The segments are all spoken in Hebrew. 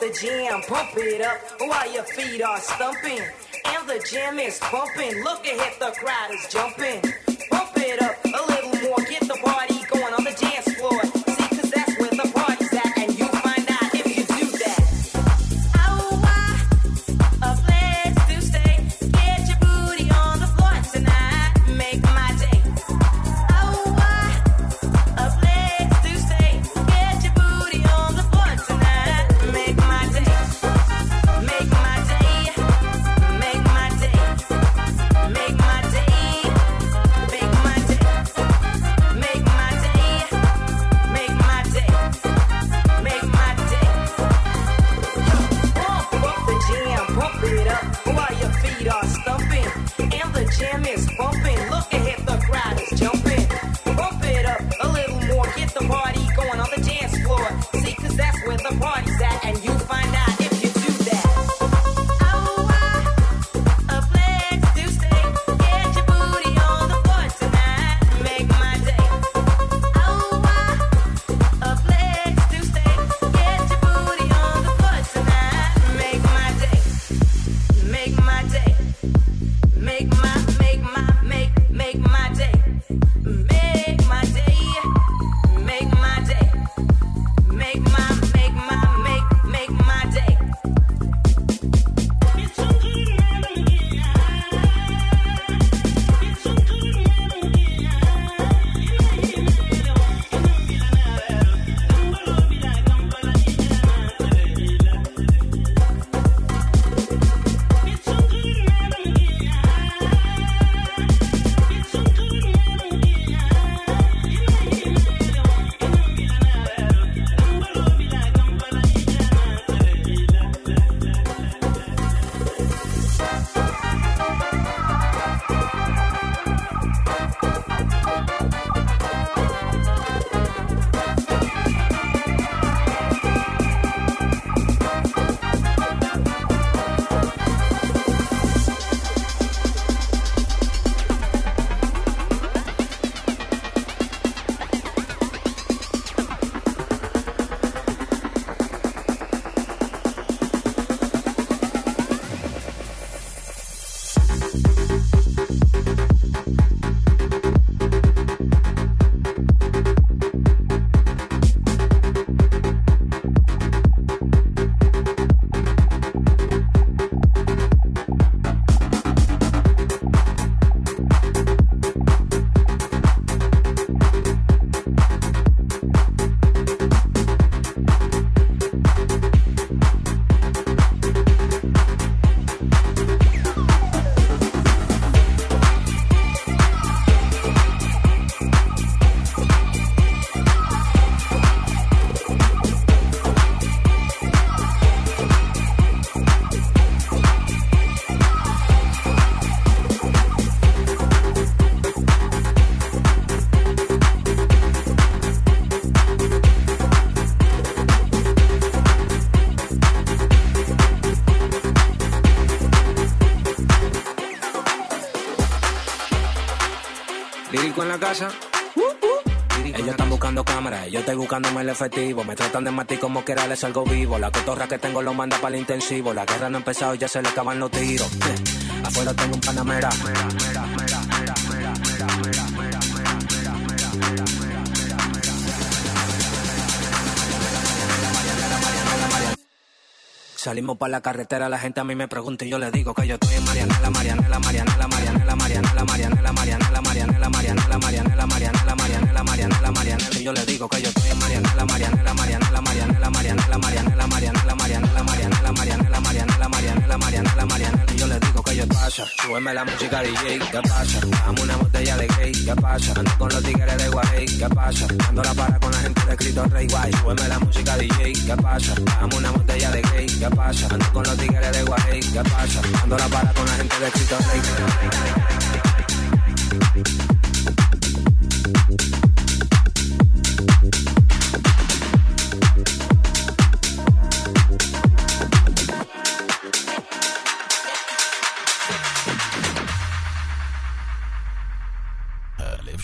the jam, pump it up while your feet are stumping. And the jam is bumping. Look ahead, the crowd is jumping. Pump it up a little more, get the party going on the dance Lírico en la casa. Ellos están buscando cámaras, yo estoy buscándome el efectivo. Me tratan de matar como quiera, les salgo vivo. La cotorra que tengo lo manda para el intensivo. La guerra no ha empezado ya se le acaban los tiros. Eh, Afuera tengo un panamera. Salimos para la carretera, la gente a mí me pregunta y yo le digo que yo estoy en Marianela, Marianela, Marianela, Marianela, Marianela, Marianela, Marianela, Marianela, Marianela, Marianela, Marianela, Marianela, Marianela, Marianela, y yo le digo que yo estoy en Marianela, Marianela, Marianela, Marianela, Marianela, Marianela, Marianela, Marianela, Marianela, Marianela, Marianela, Marianela, Marianela, Marianela, y yo le digo que yo pasa, súbeme la música DJ, ¿qué pasa? Dame una botella de gay, ¿qué pasa? Ando con los tigres de Guay, ¿qué pasa? Ando la para con la gente de Cristo Rey Guay, súbeme la música DJ, ¿qué pasa? Dame una botella de gay, ¿qué pasa? Ando con los tigres de Guay, ¿qué pasa? Ando la para con la gente de Chito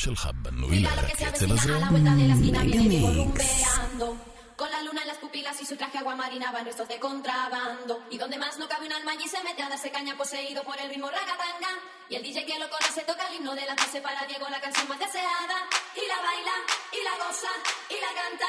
الخبة النويلة الازرق Con la luna en las pupilas y su traje agua marina van restos de contrabando. Y donde más no cabe un alma allí se mete a darse caña poseído por el ritmo ragatanga. Y el DJ que lo conoce toca el himno de la clase para Diego la canción más deseada. Y la baila, y la goza, y la canta.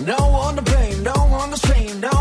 No one to blame, no one to blame.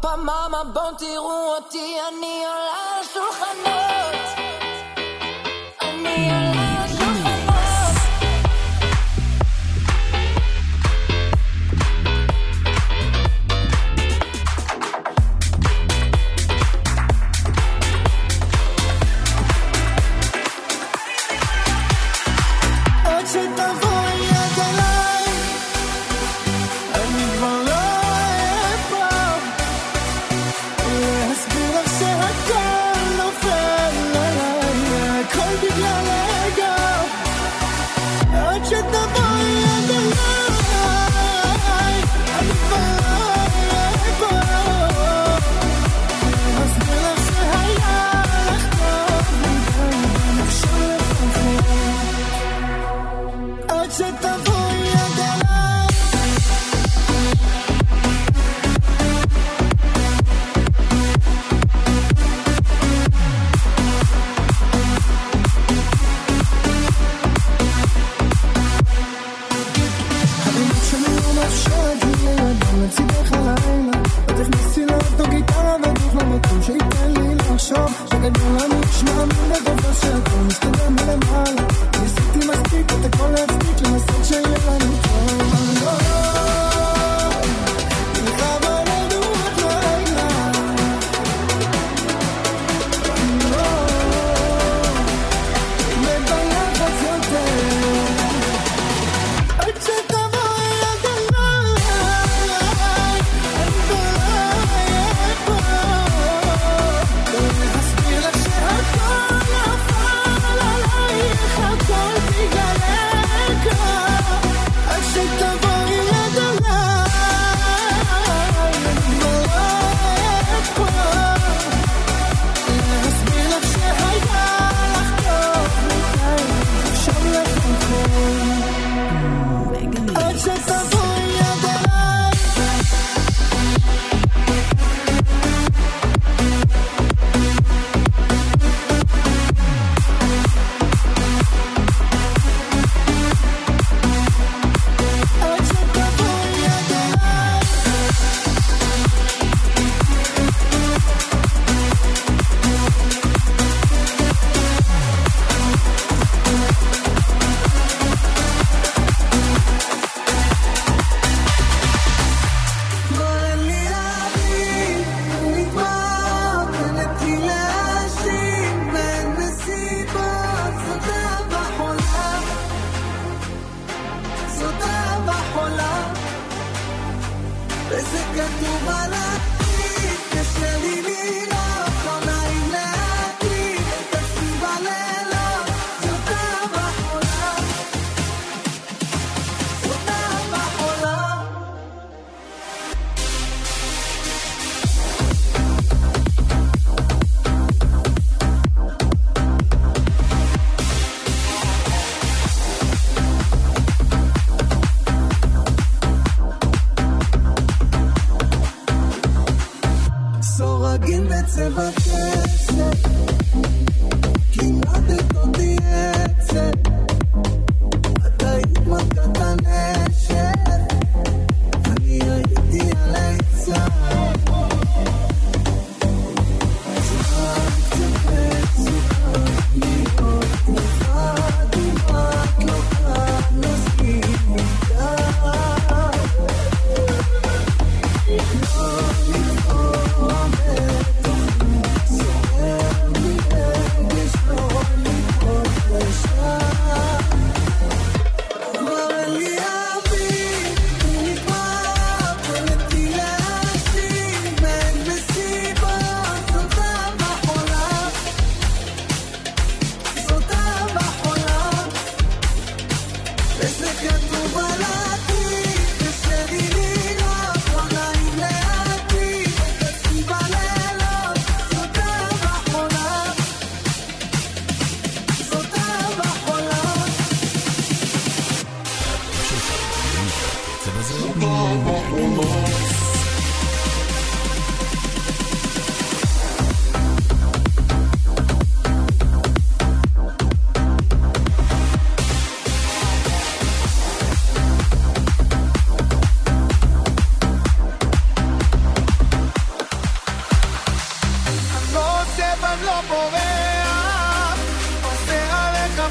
פאפה מאמה בואו תראו אותי אני עולה על שולחנות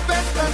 best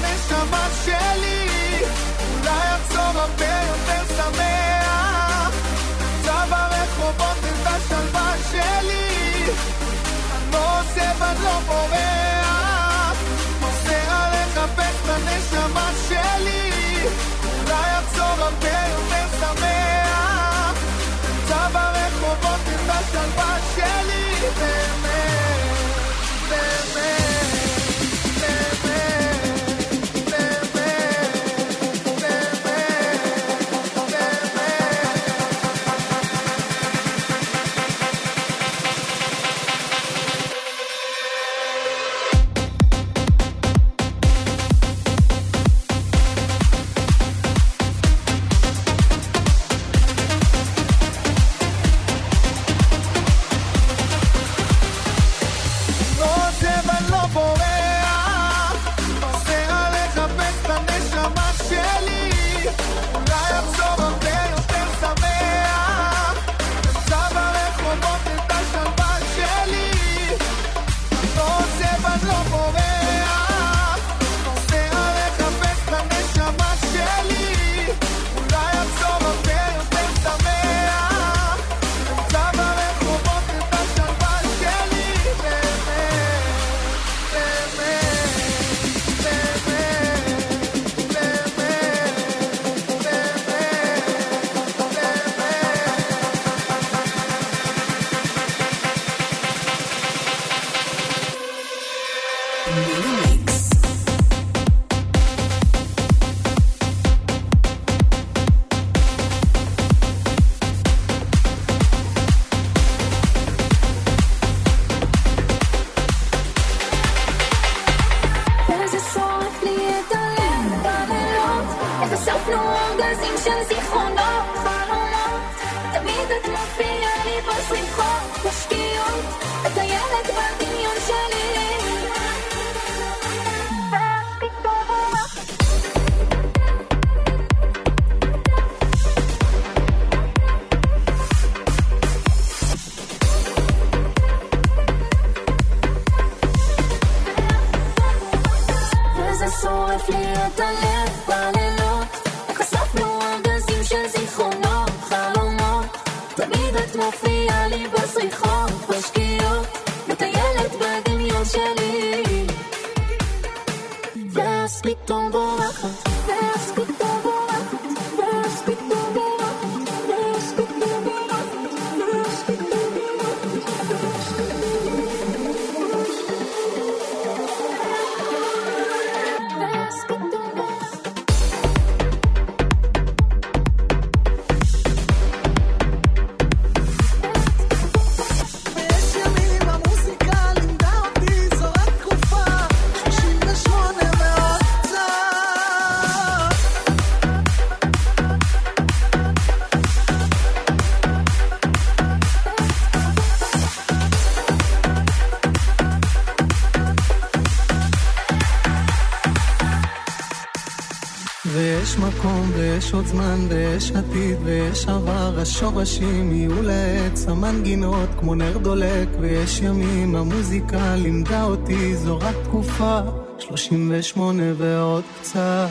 ויש מקום ויש עוד זמן ויש עתיד ויש עבר השורשים יהיו לעץ המנגינות כמו נר דולק ויש ימים המוזיקה לימדה אותי זו רק תקופה 38 ועוד קצת.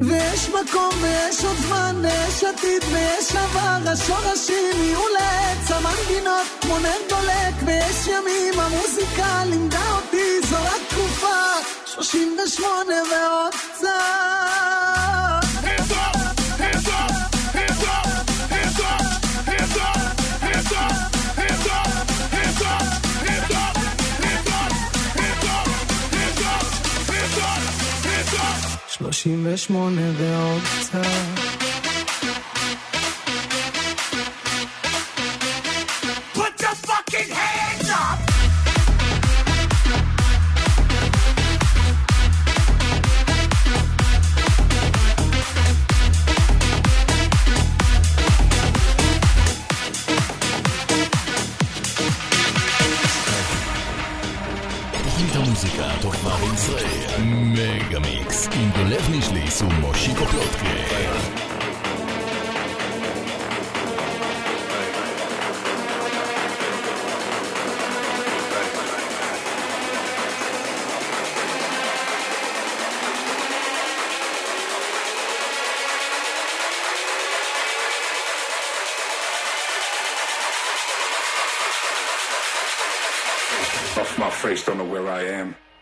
ויש מקום ויש עוד זמן ויש עתיד ויש עבר השורשים יהיו לעץ המנגינות כמו נר דולק ויש ימים המוזיקה לימדה אותי זו רק תקופה, 38 ועוד קצת. שלושים ושמונה ועוד קצת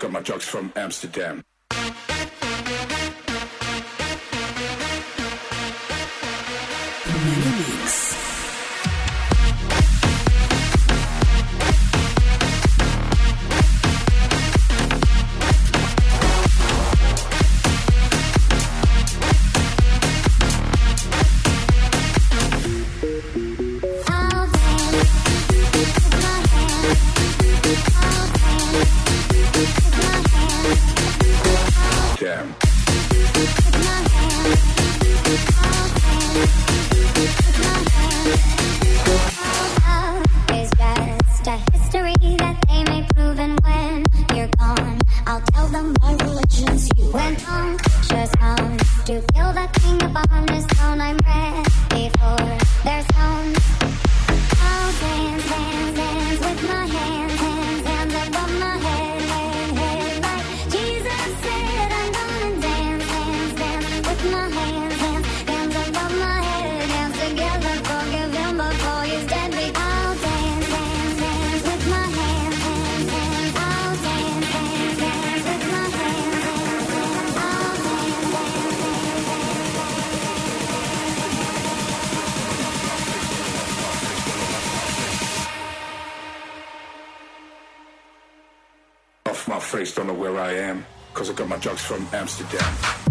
took up my drugs from Amsterdam. I am, cause I got my drugs from Amsterdam.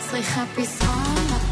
מצריך פסעון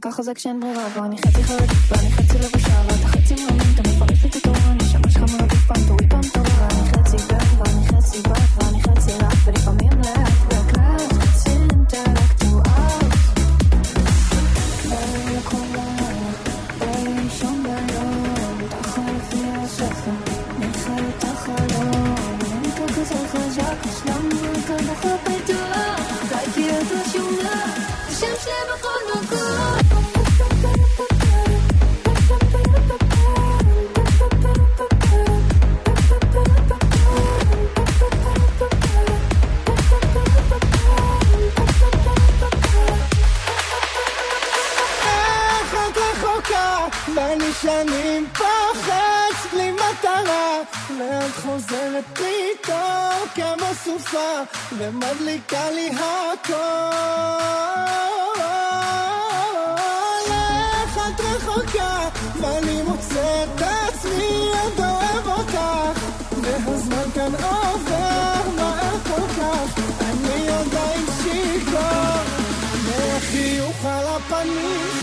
ככה זה כשאין ברירה ואני חצי חרדית ואני חצי ואני שנים פוחץ בלי מטרה. לאט חוזרת פתאום כמו סופה, ומדליקה לי הכל. איך את רחוקה, ואני מוצא את עצמי עוד אוהב אותך. והזמן כאן עובר מהר כל כך, אני עדיין שיכור. מהחיוך על הפנים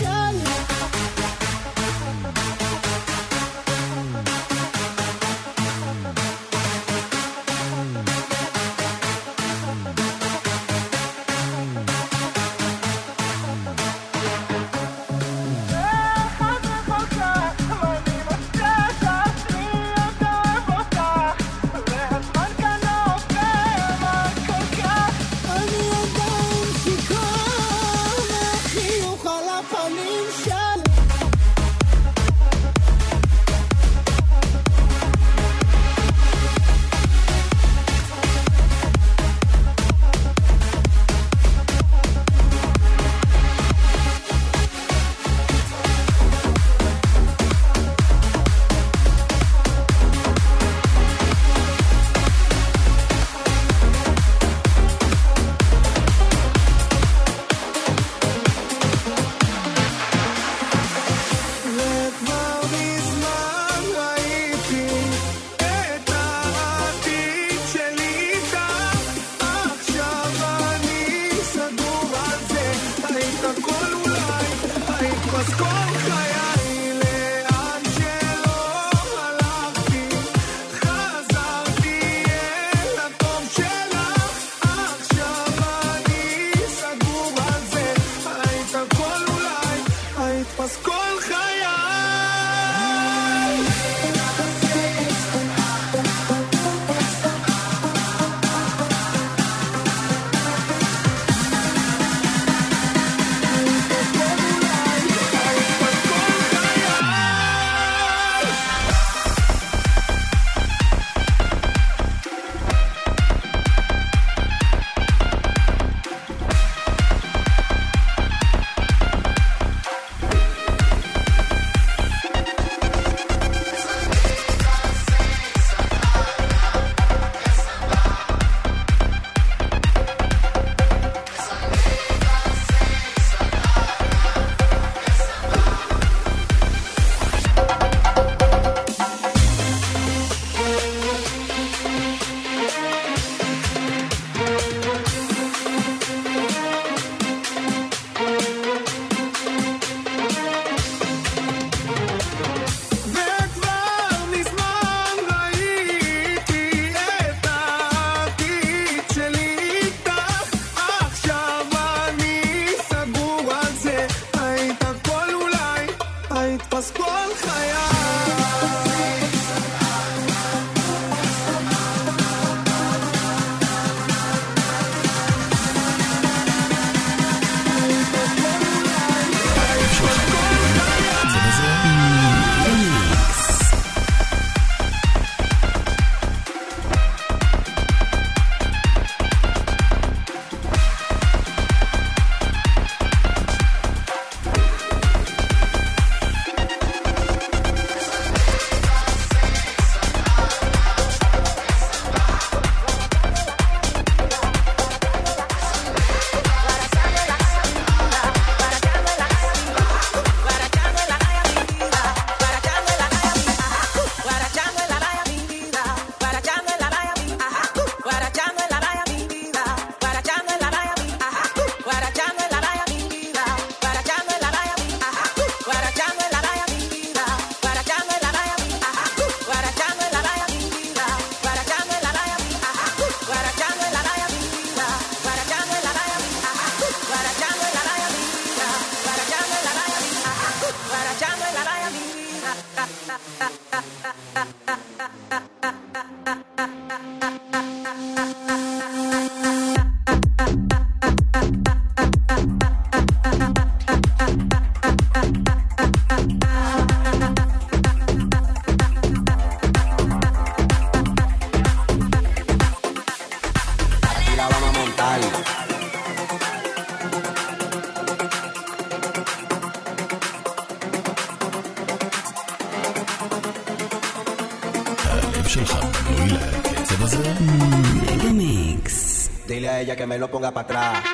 me lo ponga para atrás.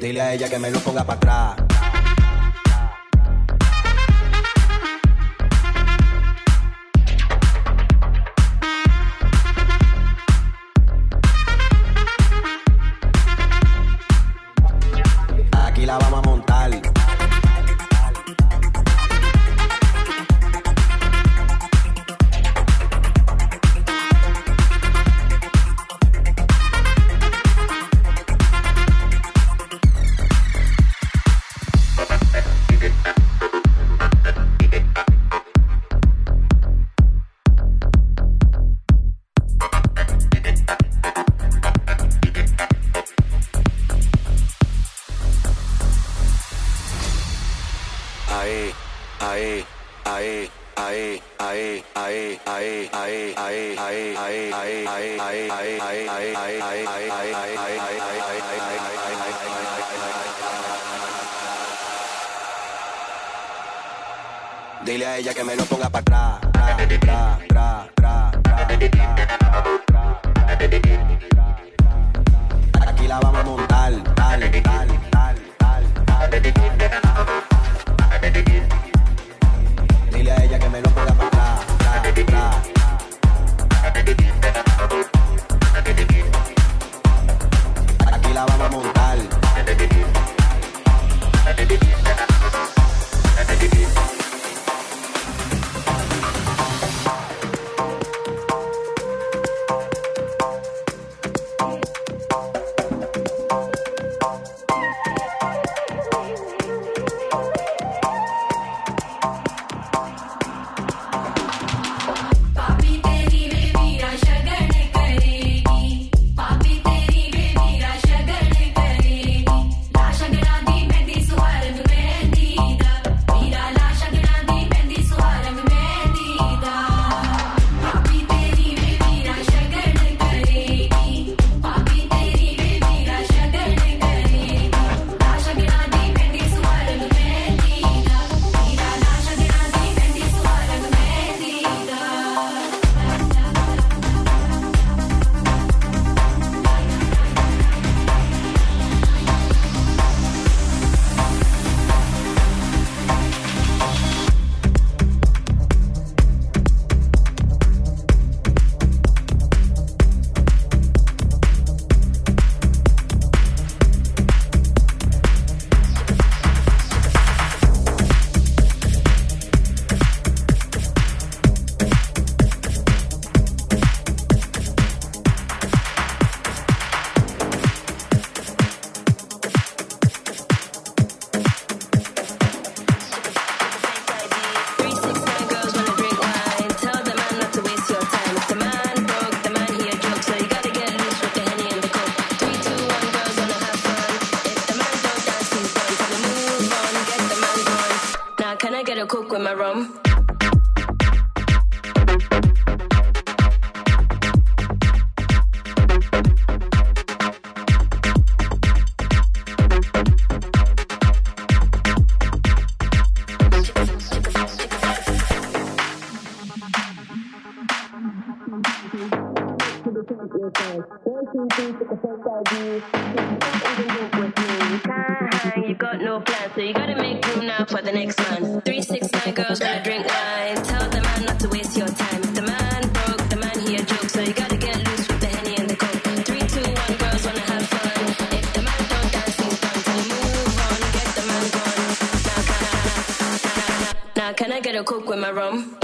Dile a ella que me lo ponga para atrás. You got no plan, so you gotta make room now for the next man. Three, six, nine girls wanna drink wine. Tell the man not to waste your time. The man broke, the man he a joke, so you gotta get loose with the henny and the coke. Three, two, one, girls wanna have fun. If the man don't dance, he's done. So move on, get the man gone. Now can I get a coke with my rum?